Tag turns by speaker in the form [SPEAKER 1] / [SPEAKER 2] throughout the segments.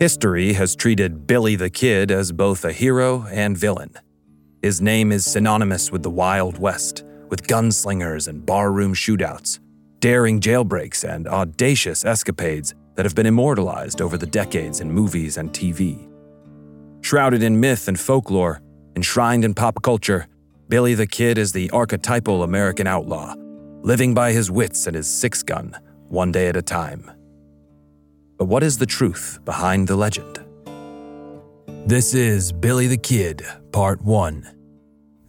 [SPEAKER 1] History has treated Billy the Kid as both a hero and villain. His name is synonymous with the Wild West, with gunslingers and barroom shootouts, daring jailbreaks, and audacious escapades that have been immortalized over the decades in movies and TV. Shrouded in myth and folklore, enshrined in pop culture, Billy the Kid is the archetypal American outlaw, living by his wits and his six gun, one day at a time. But what is the truth behind the legend? This is Billy the Kid, Part 1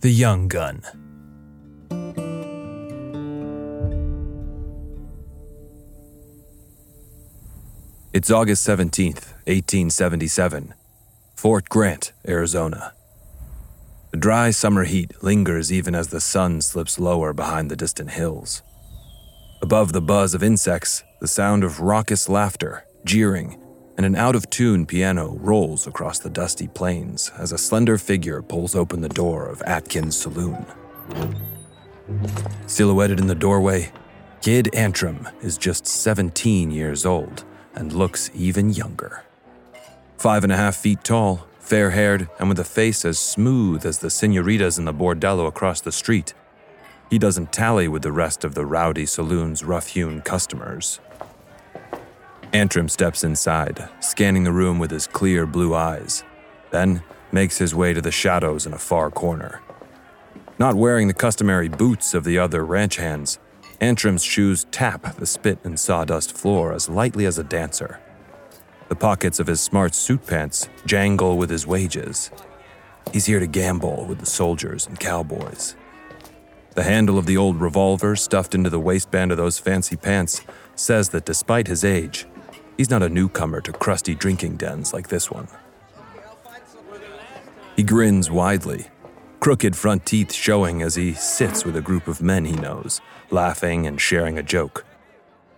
[SPEAKER 1] The Young Gun. It's August 17th, 1877, Fort Grant, Arizona. The dry summer heat lingers even as the sun slips lower behind the distant hills. Above the buzz of insects, the sound of raucous laughter, jeering, and an out of tune piano rolls across the dusty plains as a slender figure pulls open the door of Atkins Saloon. Silhouetted in the doorway, Kid Antrim is just 17 years old and looks even younger. Five and a half feet tall, fair haired, and with a face as smooth as the senoritas in the bordello across the street, he doesn't tally with the rest of the rowdy saloon's rough hewn customers. Antrim steps inside, scanning the room with his clear blue eyes, then makes his way to the shadows in a far corner. Not wearing the customary boots of the other ranch hands, Antrim's shoes tap the spit and sawdust floor as lightly as a dancer. The pockets of his smart suit pants jangle with his wages. He's here to gamble with the soldiers and cowboys. The handle of the old revolver stuffed into the waistband of those fancy pants says that despite his age, he's not a newcomer to crusty drinking dens like this one. He grins widely, crooked front teeth showing as he sits with a group of men he knows, laughing and sharing a joke,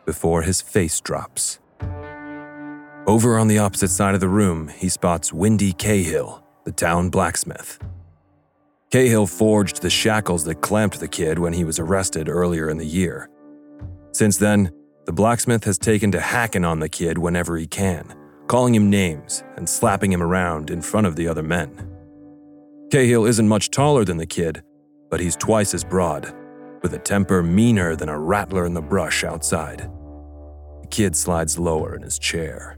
[SPEAKER 1] before his face drops. Over on the opposite side of the room, he spots Windy Cahill, the town blacksmith. Cahill forged the shackles that clamped the kid when he was arrested earlier in the year. Since then, the blacksmith has taken to hacking on the kid whenever he can, calling him names and slapping him around in front of the other men. Cahill isn't much taller than the kid, but he's twice as broad, with a temper meaner than a rattler in the brush outside. The kid slides lower in his chair.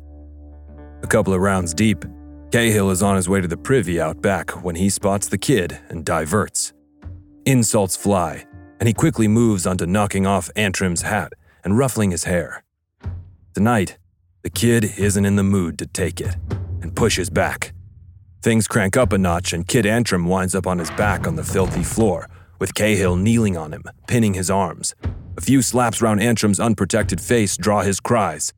[SPEAKER 1] A couple of rounds deep, Cahill is on his way to the privy out back when he spots the kid and diverts. Insults fly, and he quickly moves on to knocking off Antrim's hat and ruffling his hair. Tonight, the kid isn't in the mood to take it and pushes back. Things crank up a notch, and Kid Antrim winds up on his back on the filthy floor, with Cahill kneeling on him, pinning his arms. A few slaps round Antrim's unprotected face draw his cries.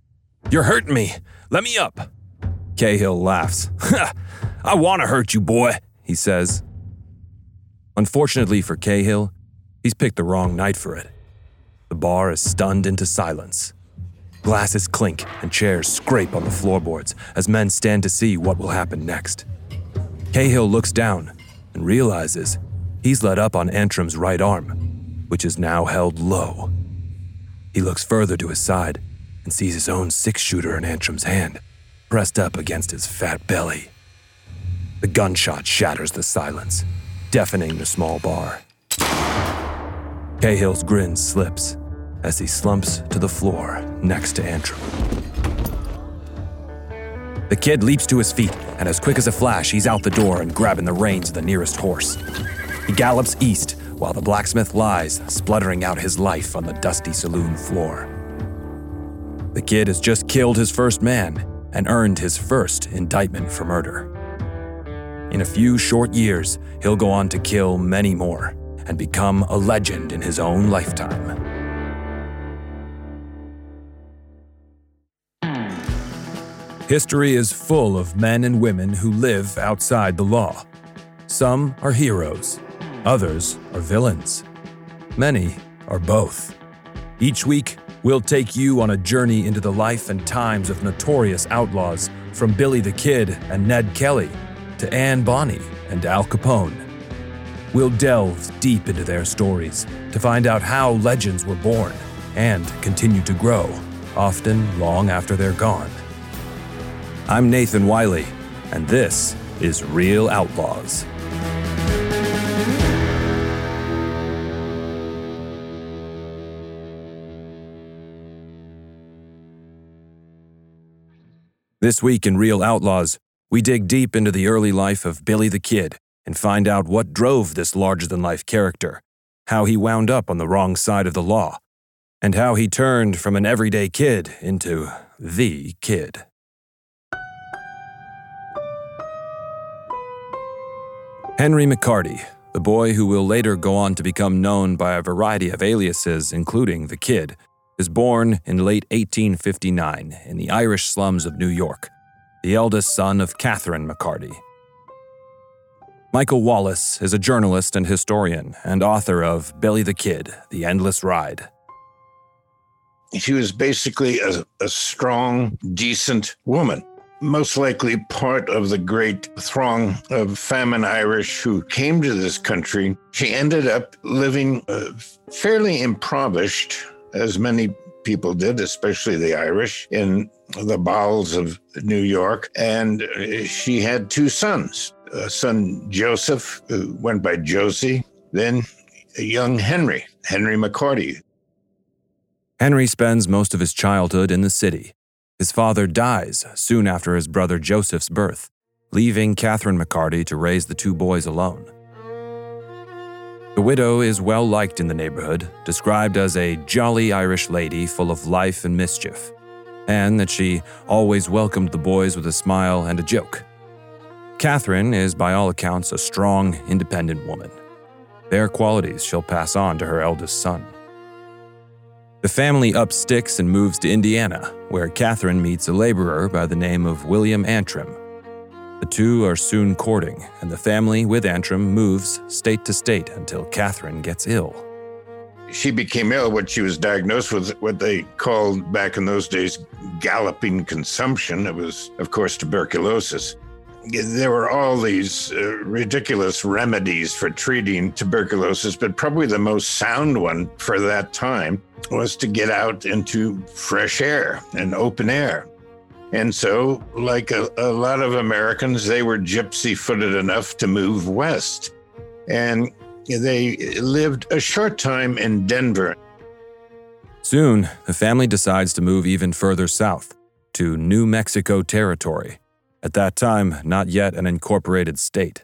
[SPEAKER 1] You're hurting me! Let me up! Cahill laughs. I want to hurt you, boy, he says. Unfortunately for Cahill, he's picked the wrong night for it. The bar is stunned into silence. Glasses clink and chairs scrape on the floorboards as men stand to see what will happen next. Cahill looks down and realizes he's let up on Antrim's right arm, which is now held low. He looks further to his side and sees his own six shooter in Antrim's hand, pressed up against his fat belly. The gunshot shatters the silence, deafening the small bar. Cahill's grin slips as he slumps to the floor next to Antrim. The kid leaps to his feet, and as quick as a flash, he's out the door and grabbing the reins of the nearest horse. He gallops east while the blacksmith lies, spluttering out his life on the dusty saloon floor. The kid has just killed his first man and earned his first indictment for murder. In a few short years, he'll go on to kill many more and become a legend in his own lifetime. History is full of men and women who live outside the law. Some are heroes, others are villains. Many are both. Each week, we'll take you on a journey into the life and times of notorious outlaws from Billy the Kid and Ned Kelly to Anne Bonny and Al Capone. We'll delve deep into their stories to find out how legends were born and continue to grow, often long after they're gone. I'm Nathan Wiley, and this is Real Outlaws. This week in Real Outlaws, we dig deep into the early life of Billy the Kid and find out what drove this larger than life character, how he wound up on the wrong side of the law, and how he turned from an everyday kid into the kid. Henry McCarty, the boy who will later go on to become known by a variety of aliases, including the Kid, is born in late 1859 in the Irish slums of New York, the eldest son of Catherine McCarty. Michael Wallis is a journalist and historian and author of Billy the Kid The Endless Ride.
[SPEAKER 2] She was basically a, a strong, decent woman most likely part of the great throng of famine Irish who came to this country. She ended up living uh, fairly impoverished, as many people did, especially the Irish, in the bowels of New York. And she had two sons a son Joseph, who went by Josie, then a young Henry, Henry McCarty.
[SPEAKER 1] Henry spends most of his childhood in the city his father dies soon after his brother Joseph's birth, leaving Catherine McCarty to raise the two boys alone. The widow is well liked in the neighborhood, described as a jolly Irish lady full of life and mischief, and that she always welcomed the boys with a smile and a joke. Catherine is, by all accounts, a strong, independent woman. Their qualities she'll pass on to her eldest son. The family up sticks and moves to Indiana, where Catherine meets a laborer by the name of William Antrim. The two are soon courting, and the family with Antrim moves state to state until Catherine gets ill.
[SPEAKER 2] She became ill when she was diagnosed with what they called back in those days galloping consumption. It was, of course, tuberculosis there were all these uh, ridiculous remedies for treating tuberculosis, but probably the most sound one for that time was to get out into fresh air and open air. And so, like a, a lot of Americans, they were gypsy footed enough to move west. And they lived a short time in Denver.
[SPEAKER 1] Soon, the family decides to move even further south to New Mexico Territory at that time not yet an incorporated state.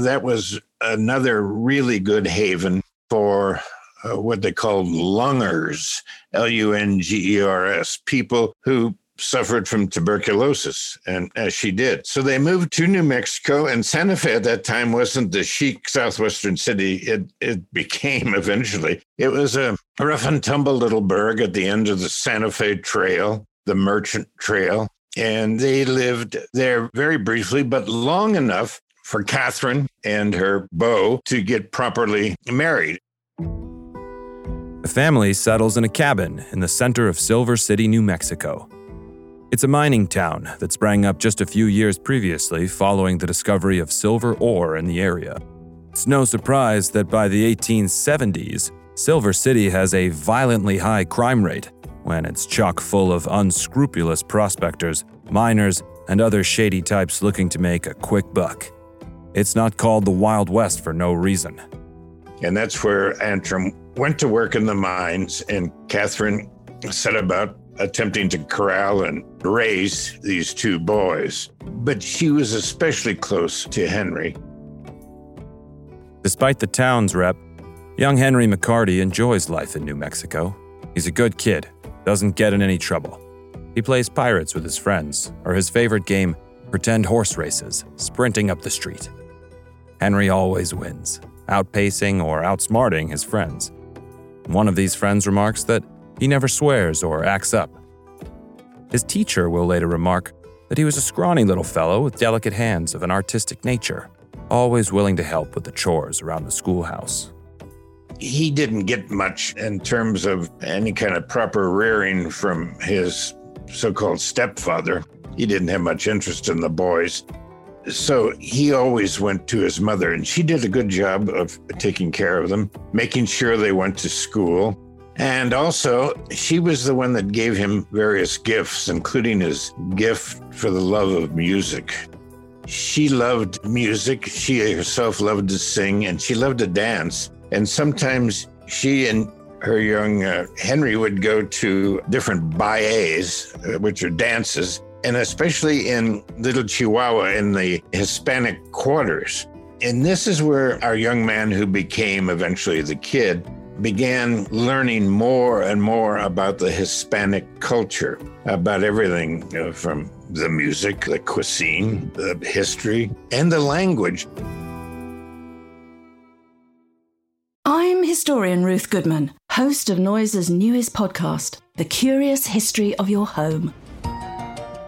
[SPEAKER 2] That was another really good haven for uh, what they called lungers, L U N G E R S, people who suffered from tuberculosis, and as she did. So they moved to New Mexico, and Santa Fe at that time wasn't the chic southwestern city it, it became eventually. It was a rough and tumble little burg at the end of the Santa Fe Trail, the Merchant Trail. And they lived there very briefly, but long enough for Catherine and her beau to get properly married.
[SPEAKER 1] The family settles in a cabin in the center of Silver City, New Mexico. It's a mining town that sprang up just a few years previously following the discovery of silver ore in the area. It's no surprise that by the 1870s, Silver City has a violently high crime rate when it's chock full of unscrupulous prospectors, miners, and other shady types looking to make a quick buck. It's not called the Wild West for no reason.
[SPEAKER 2] And that's where Antrim went to work in the mines, and Catherine set about attempting to corral and raise these two boys. But she was especially close to Henry.
[SPEAKER 1] Despite the town's rep, young Henry McCarty enjoys life in New Mexico. He's a good kid doesn't get in any trouble. He plays pirates with his friends, or his favorite game, pretend horse races, sprinting up the street. Henry always wins, outpacing or outsmarting his friends. One of these friends remarks that he never swears or acts up. His teacher will later remark that he was a scrawny little fellow with delicate hands of an artistic nature, always willing to help with the chores around the schoolhouse
[SPEAKER 2] he didn't get much in terms of any kind of proper rearing from his so called stepfather. He didn't have much interest in the boys. So he always went to his mother, and she did a good job of taking care of them, making sure they went to school. And also, she was the one that gave him various gifts, including his gift for the love of music. She loved music. She herself loved to sing and she loved to dance. And sometimes she and her young uh, Henry would go to different ballets, uh, which are dances, and especially in Little Chihuahua in the Hispanic quarters. And this is where our young man, who became eventually the kid, began learning more and more about the Hispanic culture, about everything you know, from the music, the cuisine, the history, and the language.
[SPEAKER 3] I'm historian Ruth Goodman, host of Noiser's newest podcast, The Curious History of Your Home.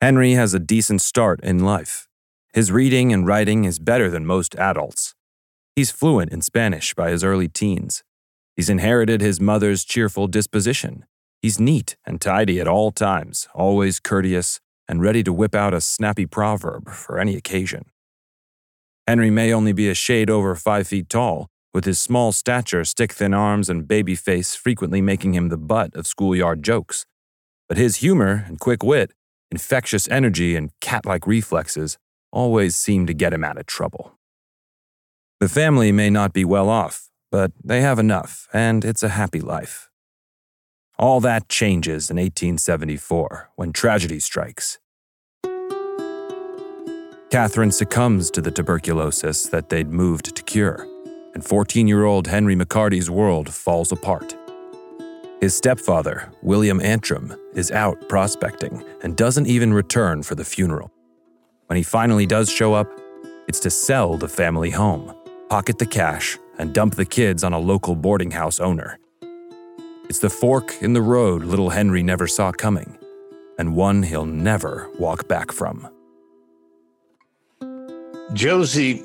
[SPEAKER 1] Henry has a decent start in life. His reading and writing is better than most adults. He's fluent in Spanish by his early teens. He's inherited his mother's cheerful disposition. He's neat and tidy at all times, always courteous, and ready to whip out a snappy proverb for any occasion. Henry may only be a shade over five feet tall, with his small stature, stick thin arms, and baby face frequently making him the butt of schoolyard jokes. But his humor and quick wit infectious energy, and cat like reflexes always seem to get him out of trouble. The family may not be well off, but they have enough, and it's a happy life. All that changes in 1874 when tragedy strikes. Catherine succumbs to the tuberculosis that they'd moved to cure, and 14 year old Henry McCarty's world falls apart. His stepfather, William Antrim, is out prospecting and doesn't even return for the funeral. When he finally does show up, it's to sell the family home, pocket the cash, and dump the kids on a local boarding house owner. It's the fork in the road little Henry never saw coming, and one he'll never walk back from.
[SPEAKER 2] Josie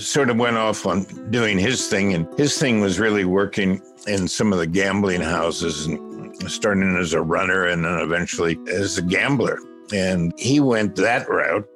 [SPEAKER 2] sort of went off on doing his thing, and his thing was really working in some of the gambling houses and starting as a runner and then eventually as a gambler. And he went that route.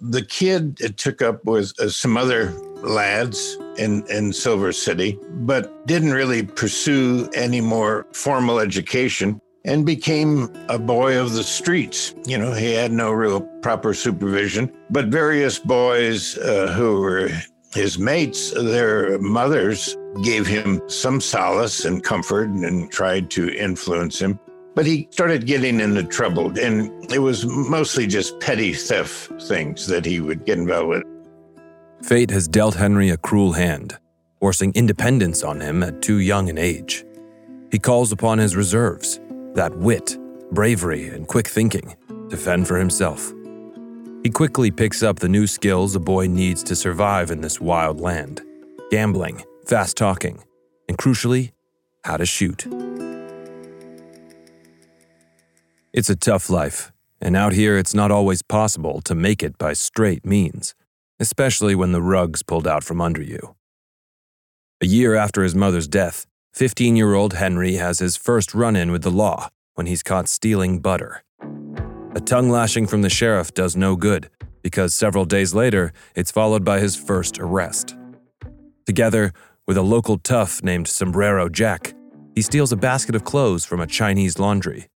[SPEAKER 2] The kid it took up was uh, some other lads in, in Silver City, but didn't really pursue any more formal education and became a boy of the streets. You know, he had no real proper supervision, but various boys uh, who were his mates, their mothers, gave him some solace and comfort and tried to influence him. But he started getting into trouble, and it was mostly just petty theft things that he would get involved with.
[SPEAKER 1] Fate has dealt Henry a cruel hand, forcing independence on him at too young an age. He calls upon his reserves that wit, bravery, and quick thinking to fend for himself. He quickly picks up the new skills a boy needs to survive in this wild land gambling, fast talking, and crucially, how to shoot. It's a tough life, and out here it's not always possible to make it by straight means, especially when the rug's pulled out from under you. A year after his mother's death, 15 year old Henry has his first run in with the law when he's caught stealing butter. A tongue lashing from the sheriff does no good, because several days later, it's followed by his first arrest. Together with a local tough named Sombrero Jack, he steals a basket of clothes from a Chinese laundry.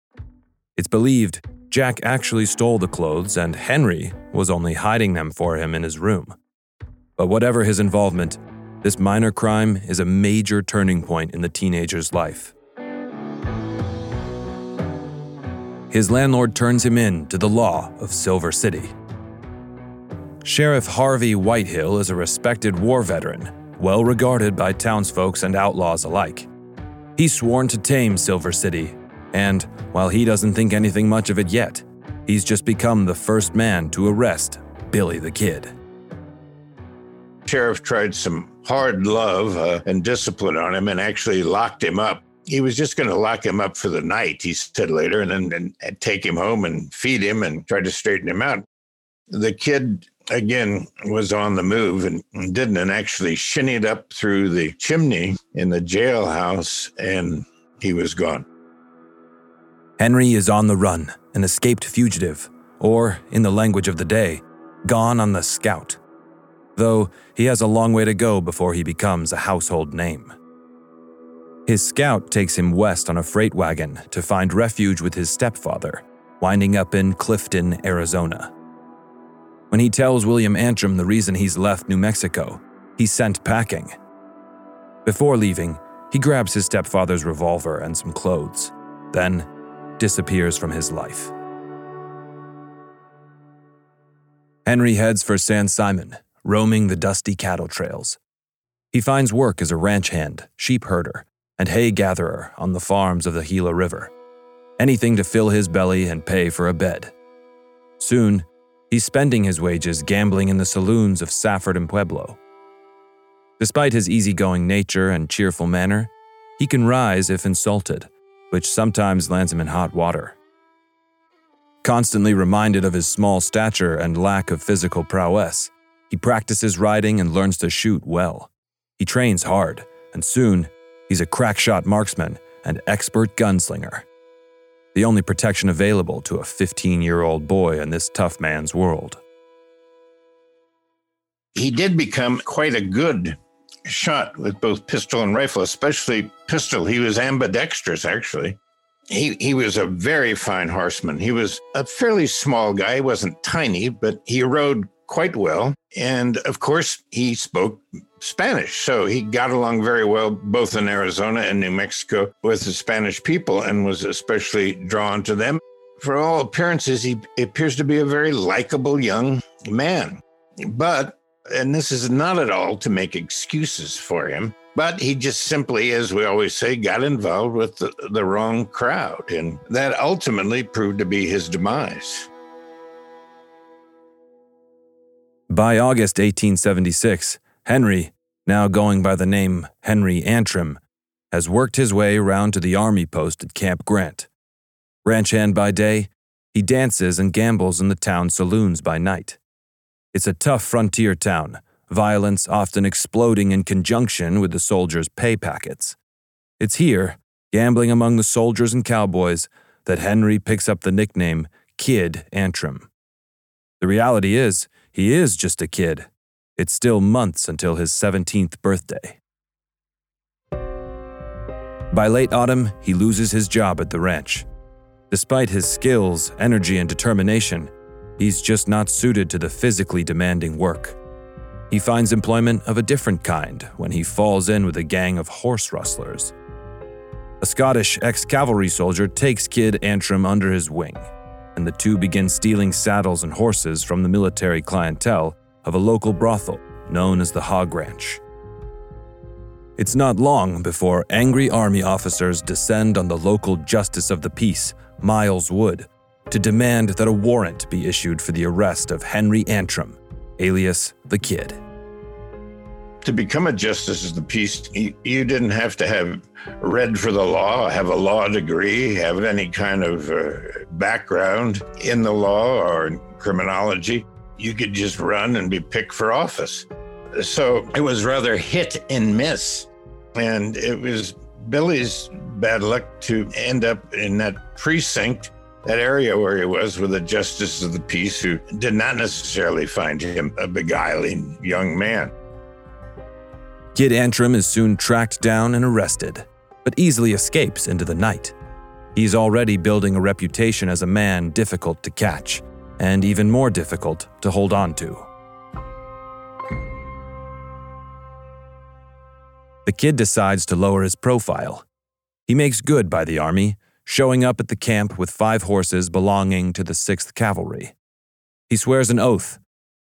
[SPEAKER 1] It's believed Jack actually stole the clothes and Henry was only hiding them for him in his room. But whatever his involvement, this minor crime is a major turning point in the teenager's life. His landlord turns him in to the law of Silver City. Sheriff Harvey Whitehill is a respected war veteran, well regarded by townsfolks and outlaws alike. He's sworn to tame Silver City, and while he doesn't think anything much of it yet, he's just become the first man to arrest Billy the Kid.
[SPEAKER 2] Sheriff tried some hard love uh, and discipline on him and actually locked him up. He was just going to lock him up for the night, he said later, and then and take him home and feed him and try to straighten him out. The kid again was on the move and didn't and actually shinned up through the chimney in the jailhouse and he was gone.
[SPEAKER 1] Henry is on the run, an escaped fugitive, or, in the language of the day, gone on the scout. Though he has a long way to go before he becomes a household name. His scout takes him west on a freight wagon to find refuge with his stepfather, winding up in Clifton, Arizona. When he tells William Antrim the reason he's left New Mexico, he's sent packing. Before leaving, he grabs his stepfather's revolver and some clothes, then disappears from his life. Henry heads for San Simon, roaming the dusty cattle trails. He finds work as a ranch hand, sheep herder, and hay gatherer on the farms of the Gila River. Anything to fill his belly and pay for a bed. Soon, He's spending his wages gambling in the saloons of Safford and Pueblo. Despite his easygoing nature and cheerful manner, he can rise if insulted, which sometimes lands him in hot water. Constantly reminded of his small stature and lack of physical prowess, he practices riding and learns to shoot well. He trains hard, and soon, he's a crackshot marksman and expert gunslinger the only protection available to a 15 year old boy in this tough man's world.
[SPEAKER 2] He did become quite a good shot with both pistol and rifle, especially pistol. He was ambidextrous, actually. He, he was a very fine horseman. He was a fairly small guy. He wasn't tiny, but he rode quite well. And of course, he spoke Spanish. So he got along very well both in Arizona and New Mexico with the Spanish people and was especially drawn to them. For all appearances, he appears to be a very likable young man. But, and this is not at all to make excuses for him, but he just simply, as we always say, got involved with the, the wrong crowd. And that ultimately proved to be his demise.
[SPEAKER 1] By August 1876, Henry, now going by the name Henry Antrim, has worked his way round to the army post at Camp Grant. Ranch hand by day, he dances and gambles in the town saloons by night. It's a tough frontier town, violence often exploding in conjunction with the soldiers' pay packets. It's here, gambling among the soldiers and cowboys, that Henry picks up the nickname Kid Antrim. The reality is, he is just a kid. It's still months until his 17th birthday. By late autumn, he loses his job at the ranch. Despite his skills, energy, and determination, he's just not suited to the physically demanding work. He finds employment of a different kind when he falls in with a gang of horse rustlers. A Scottish ex cavalry soldier takes Kid Antrim under his wing and the two begin stealing saddles and horses from the military clientele of a local brothel known as the Hog Ranch. It's not long before angry army officers descend on the local justice of the peace, Miles Wood, to demand that a warrant be issued for the arrest of Henry Antrim, alias the Kid
[SPEAKER 2] to become a justice of the peace, you, didn't have to have read for the law, have a law degree, have any kind of uh, background in the law or criminology. You could just run and be picked for office. So it was rather hit and miss. And it was Billy's bad luck to end up in that precinct, that area where he was with a justice of the peace who did not necessarily find him a beguiling young man.
[SPEAKER 1] Kid Antrim is soon tracked down and arrested, but easily escapes into the night. He's already building a reputation as a man difficult to catch, and even more difficult to hold on to. The kid decides to lower his profile. He makes good by the army, showing up at the camp with five horses belonging to the 6th Cavalry. He swears an oath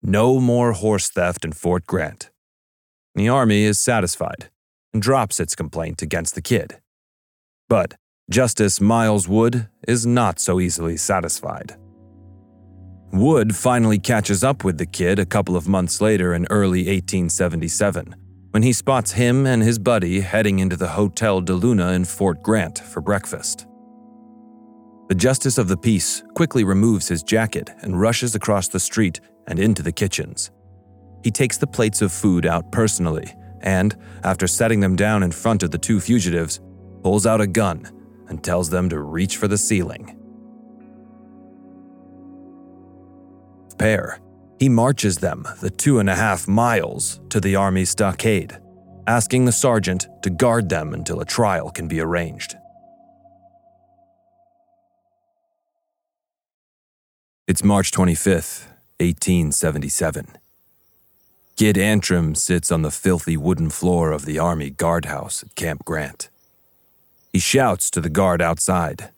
[SPEAKER 1] No more horse theft in Fort Grant. The Army is satisfied and drops its complaint against the kid. But Justice Miles Wood is not so easily satisfied. Wood finally catches up with the kid a couple of months later in early 1877 when he spots him and his buddy heading into the Hotel de Luna in Fort Grant for breakfast. The Justice of the Peace quickly removes his jacket and rushes across the street and into the kitchens. He takes the plates of food out personally and, after setting them down in front of the two fugitives, pulls out a gun and tells them to reach for the ceiling. Pair, he marches them the two and a half miles to the Army stockade, asking the sergeant to guard them until a trial can be arranged. It's March 25th, 1877. Kid Antrim sits on the filthy wooden floor of the Army guardhouse at Camp Grant. He shouts to the guard outside.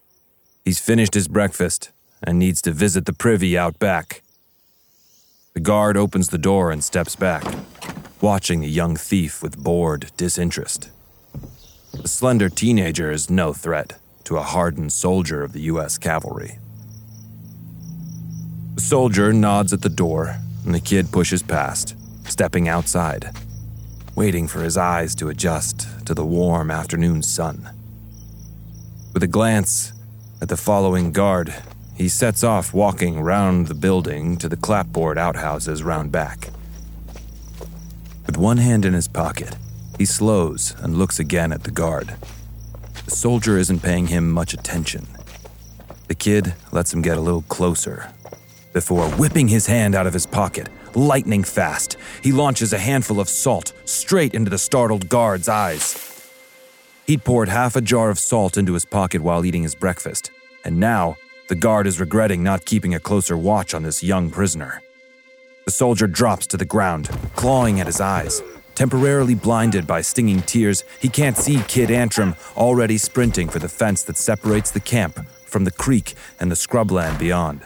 [SPEAKER 1] He's finished his breakfast and needs to visit the privy out back. The guard opens the door and steps back, watching the young thief with bored disinterest. The slender teenager is no threat to a hardened soldier of the U.S. cavalry. The soldier nods at the door, and the kid pushes past, stepping outside, waiting for his eyes to adjust to the warm afternoon sun. With a glance at the following guard, he sets off walking round the building to the clapboard outhouses round back. With one hand in his pocket, he slows and looks again at the guard. The soldier isn't paying him much attention. The kid lets him get a little closer. Before whipping his hand out of his pocket, lightning fast, he launches a handful of salt straight into the startled guard's eyes. He'd poured half a jar of salt into his pocket while eating his breakfast, and now the guard is regretting not keeping a closer watch on this young prisoner. The soldier drops to the ground, clawing at his eyes. Temporarily blinded by stinging tears, he can't see Kid Antrim already sprinting for the fence that separates the camp from the creek and the scrubland beyond.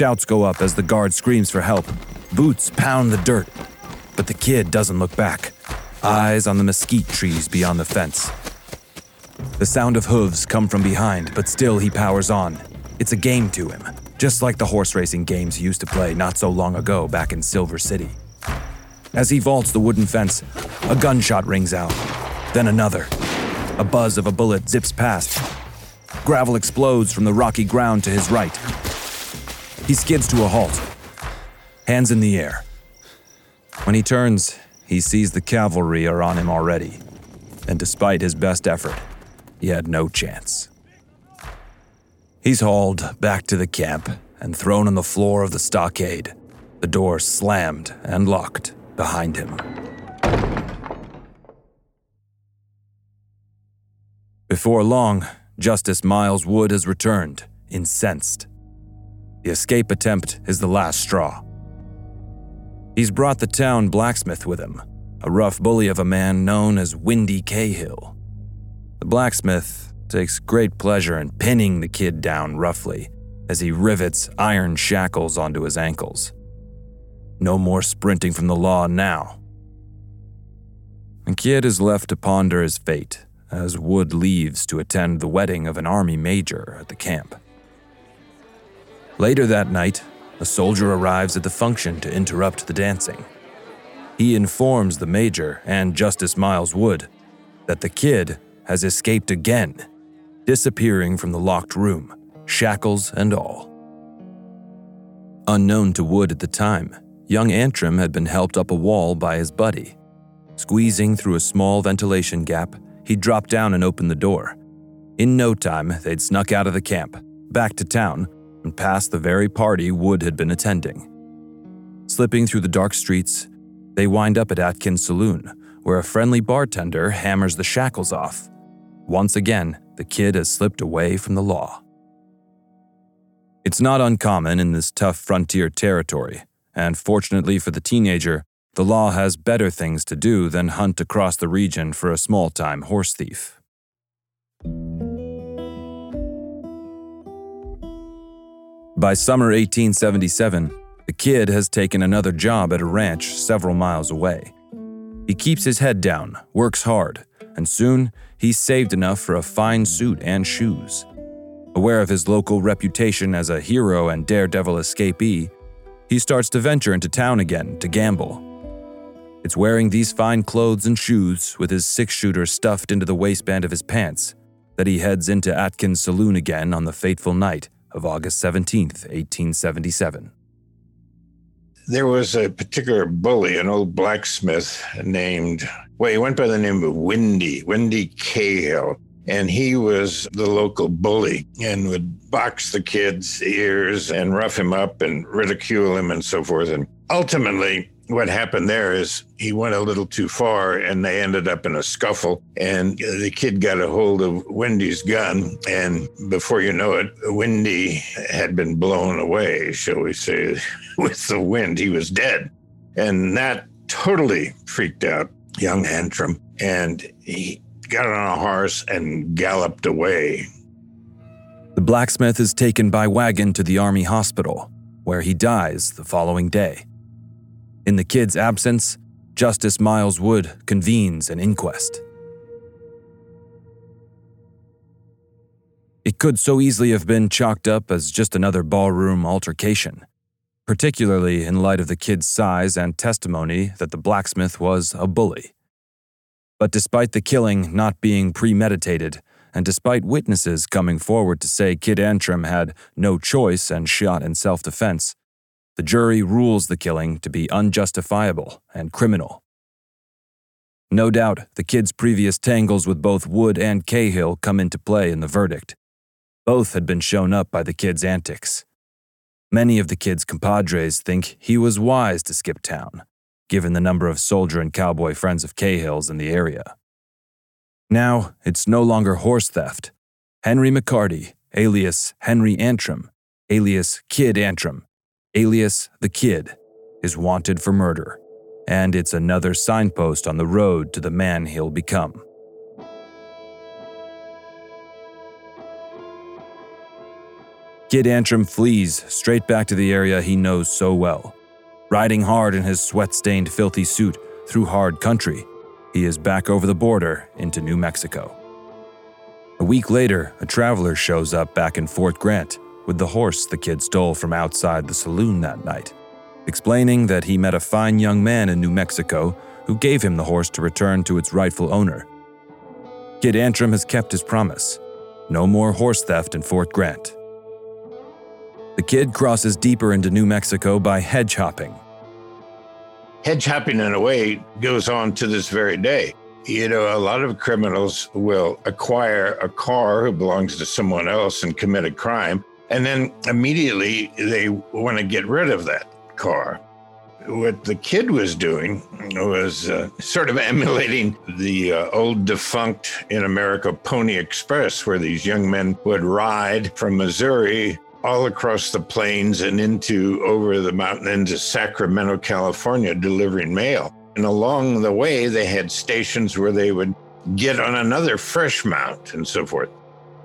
[SPEAKER 1] Shouts go up as the guard screams for help. Boots pound the dirt, but the kid doesn't look back eyes on the mesquite trees beyond the fence. The sound of hooves come from behind, but still he powers on. It's a game to him, just like the horse racing games he used to play not so long ago back in Silver City. As he vaults the wooden fence, a gunshot rings out, then another. A buzz of a bullet zips past. Gravel explodes from the rocky ground to his right. He skids to a halt, hands in the air. When he turns, he sees the cavalry are on him already, and despite his best effort, he had no chance. He's hauled back to the camp and thrown on the floor of the stockade, the door slammed and locked behind him. Before long, Justice Miles Wood has returned, incensed. The escape attempt is the last straw. He's brought the town blacksmith with him, a rough bully of a man known as Windy Cahill. The blacksmith takes great pleasure in pinning the kid down roughly as he rivets iron shackles onto his ankles. No more sprinting from the law now. The kid is left to ponder his fate as Wood leaves to attend the wedding of an army major at the camp. Later that night, a soldier arrives at the function to interrupt the dancing. He informs the major and Justice Miles Wood that the kid has escaped again, disappearing from the locked room, shackles and all. Unknown to Wood at the time, young Antrim had been helped up a wall by his buddy. Squeezing through a small ventilation gap, he dropped down and opened the door. In no time, they'd snuck out of the camp, back to town, and past the very party Wood had been attending. Slipping through the dark streets, they wind up at Atkins Saloon, where a friendly bartender hammers the shackles off. Once again, the kid has slipped away from the law. It's not uncommon in this tough frontier territory, and fortunately for the teenager, the law has better things to do than hunt across the region for a small time horse thief. By summer 1877, The kid has taken another job at a ranch several miles away. He keeps his head down, works hard, and soon he's saved enough for a fine suit and shoes. Aware of his local reputation as a hero and daredevil escapee, he starts to venture into town again to gamble. It's wearing these fine clothes and shoes with his six shooter stuffed into the waistband of his pants that he heads into Atkins' saloon again on the fateful night of August 17, 1877.
[SPEAKER 2] There was a particular bully, an old blacksmith named, well, he went by the name of Windy, Windy Cahill and he was the local bully and would box the kid's ears and rough him up and ridicule him and so forth. And ultimately, what happened there is he went a little too far and they ended up in a scuffle and the kid got a hold of Windy's gun and before you know it Windy had been blown away shall we say with the wind he was dead and that totally freaked out young Antrim and he got on a horse and galloped away.
[SPEAKER 1] The blacksmith is taken by wagon to the army hospital, where he dies the following day. In the kid's absence, Justice Miles Wood convenes an inquest. It could so easily have been chalked up as just another ballroom altercation, particularly in light of the kid's size and testimony that the blacksmith was a bully. But despite the killing not being premeditated, and despite witnesses coming forward to say Kid Antrim had no choice and shot in self defense, the jury rules the killing to be unjustifiable and criminal. No doubt, the kid's previous tangles with both Wood and Cahill come into play in the verdict. Both had been shown up by the kid's antics. Many of the kid's compadres think he was wise to skip town, given the number of soldier and cowboy friends of Cahill's in the area. Now, it's no longer horse theft. Henry McCarty, alias Henry Antrim, alias Kid Antrim, alias The Kid, is wanted for murder, and it's another signpost on the road to the man he'll become. Kid Antrim flees straight back to the area he knows so well Riding hard in his sweat stained, filthy suit through hard country, he is back over the border into New Mexico. A week later, a traveler shows up back in Fort Grant with the horse the kid stole from outside the saloon that night, explaining that he met a fine young man in New Mexico who gave him the horse to return to its rightful owner. Kid Antrim has kept his promise no more horse theft in Fort Grant. The kid crosses deeper into New Mexico by hedge hopping.
[SPEAKER 2] Hedge hopping, in a way, goes on to this very day. You know, a lot of criminals will acquire a car who belongs to someone else and commit a crime, and then immediately they want to get rid of that car. What the kid was doing was uh, sort of emulating the uh, old defunct in America Pony Express, where these young men would ride from Missouri all across the plains and into over the mountain into Sacramento, California, delivering mail. And along the way, they had stations where they would get on another fresh mount and so forth.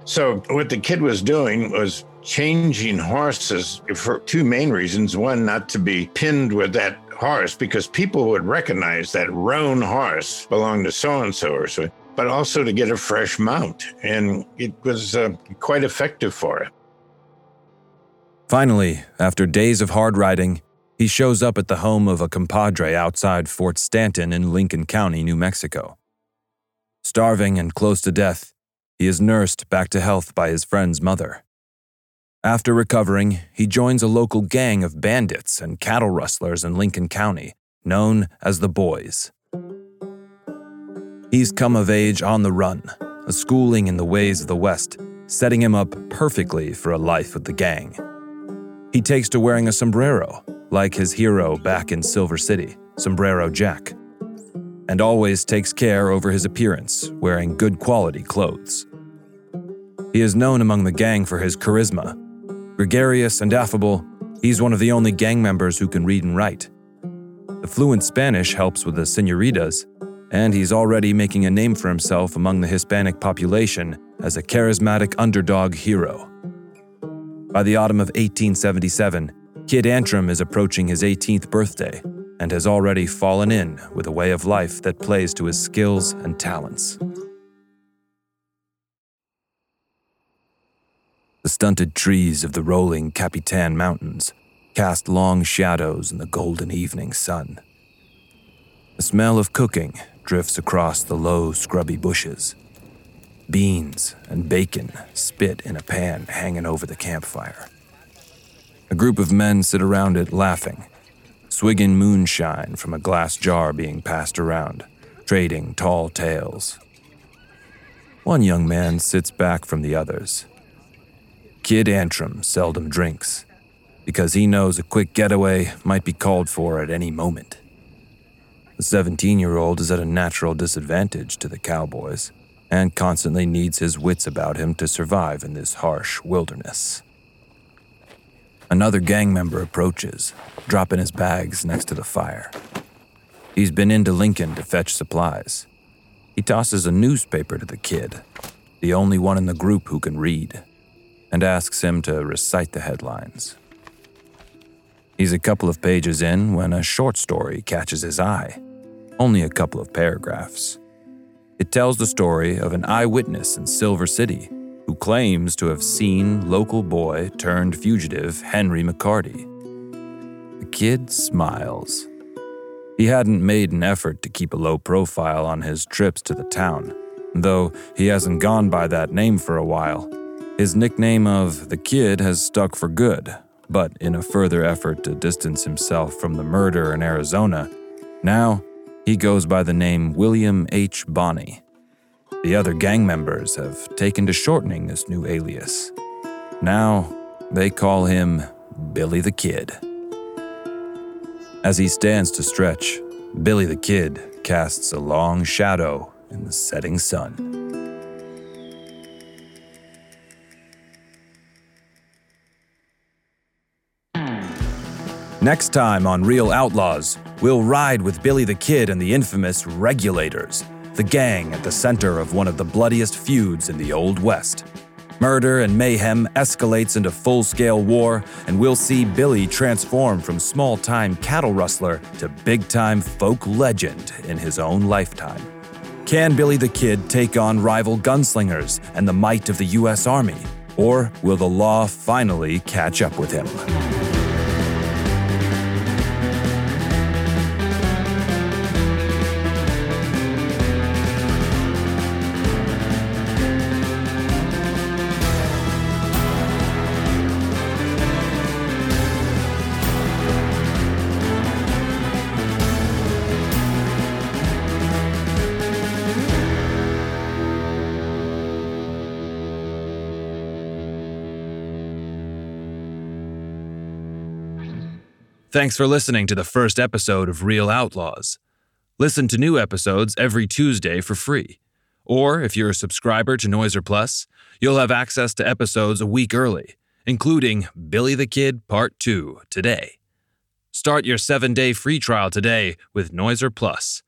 [SPEAKER 2] So, what the kid was doing was changing horses for two main reasons. One, not to be pinned with that horse because people would recognize that roan horse belonged to so and so or so, but also to get a fresh mount. And it was uh, quite effective for it.
[SPEAKER 1] Finally, after days of hard riding, he shows up at the home of a compadre outside Fort Stanton in Lincoln County, New Mexico. Starving and close to death, he is nursed back to health by his friend's mother. After recovering, he joins a local gang of bandits and cattle rustlers in Lincoln County, known as the Boys. He's come of age on the run, a schooling in the ways of the West, setting him up perfectly for a life with the gang. He takes to wearing a sombrero, like his hero back in Silver City, Sombrero Jack, and always takes care over his appearance, wearing good quality clothes. He is known among the gang for his charisma. Gregarious and affable, he's one of the only gang members who can read and write. The fluent Spanish helps with the senoritas, and he's already making a name for himself among the Hispanic population as a charismatic underdog hero. By the autumn of 1877, Kid Antrim is approaching his 18th birthday and has already fallen in with a way of life that plays to his skills and talents. The stunted trees of the rolling Capitan Mountains cast long shadows in the golden evening sun. The smell of cooking drifts across the low, scrubby bushes. Beans and bacon spit in a pan hanging over the campfire. A group of men sit around it laughing, swigging moonshine from a glass jar being passed around, trading tall tales. One young man sits back from the others. Kid Antrim seldom drinks, because he knows a quick getaway might be called for at any moment. The 17 year old is at a natural disadvantage to the cowboys and constantly needs his wits about him to survive in this harsh wilderness. Another gang member approaches, dropping his bags next to the fire. He's been into Lincoln to fetch supplies. He tosses a newspaper to the kid, the only one in the group who can read, and asks him to recite the headlines. He's a couple of pages in when a short story catches his eye. Only a couple of paragraphs. It tells the story of an eyewitness in Silver City who claims to have seen local boy turned fugitive Henry McCarty. The kid smiles. He hadn't made an effort to keep a low profile on his trips to the town, though he hasn't gone by that name for a while. His nickname of the kid has stuck for good, but in a further effort to distance himself from the murder in Arizona, now he goes by the name William H. Bonney. The other gang members have taken to shortening this new alias. Now they call him Billy the Kid. As he stands to stretch, Billy the Kid casts a long shadow in the setting sun. Next time on Real Outlaws, we'll ride with Billy the Kid and the infamous Regulators, the gang at the center of one of the bloodiest feuds in the Old West. Murder and mayhem escalates into full scale war, and we'll see Billy transform from small time cattle rustler to big time folk legend in his own lifetime. Can Billy the Kid take on rival gunslingers and the might of the U.S. Army? Or will the law finally catch up with him? Thanks for listening to the first episode of Real Outlaws. Listen to new episodes every Tuesday for free. Or if you're a subscriber to Noiser Plus, you'll have access to episodes a week early, including Billy the Kid Part 2 today. Start your seven day free trial today with Noiser Plus.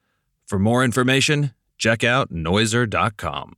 [SPEAKER 1] For more information, check out Noiser.com.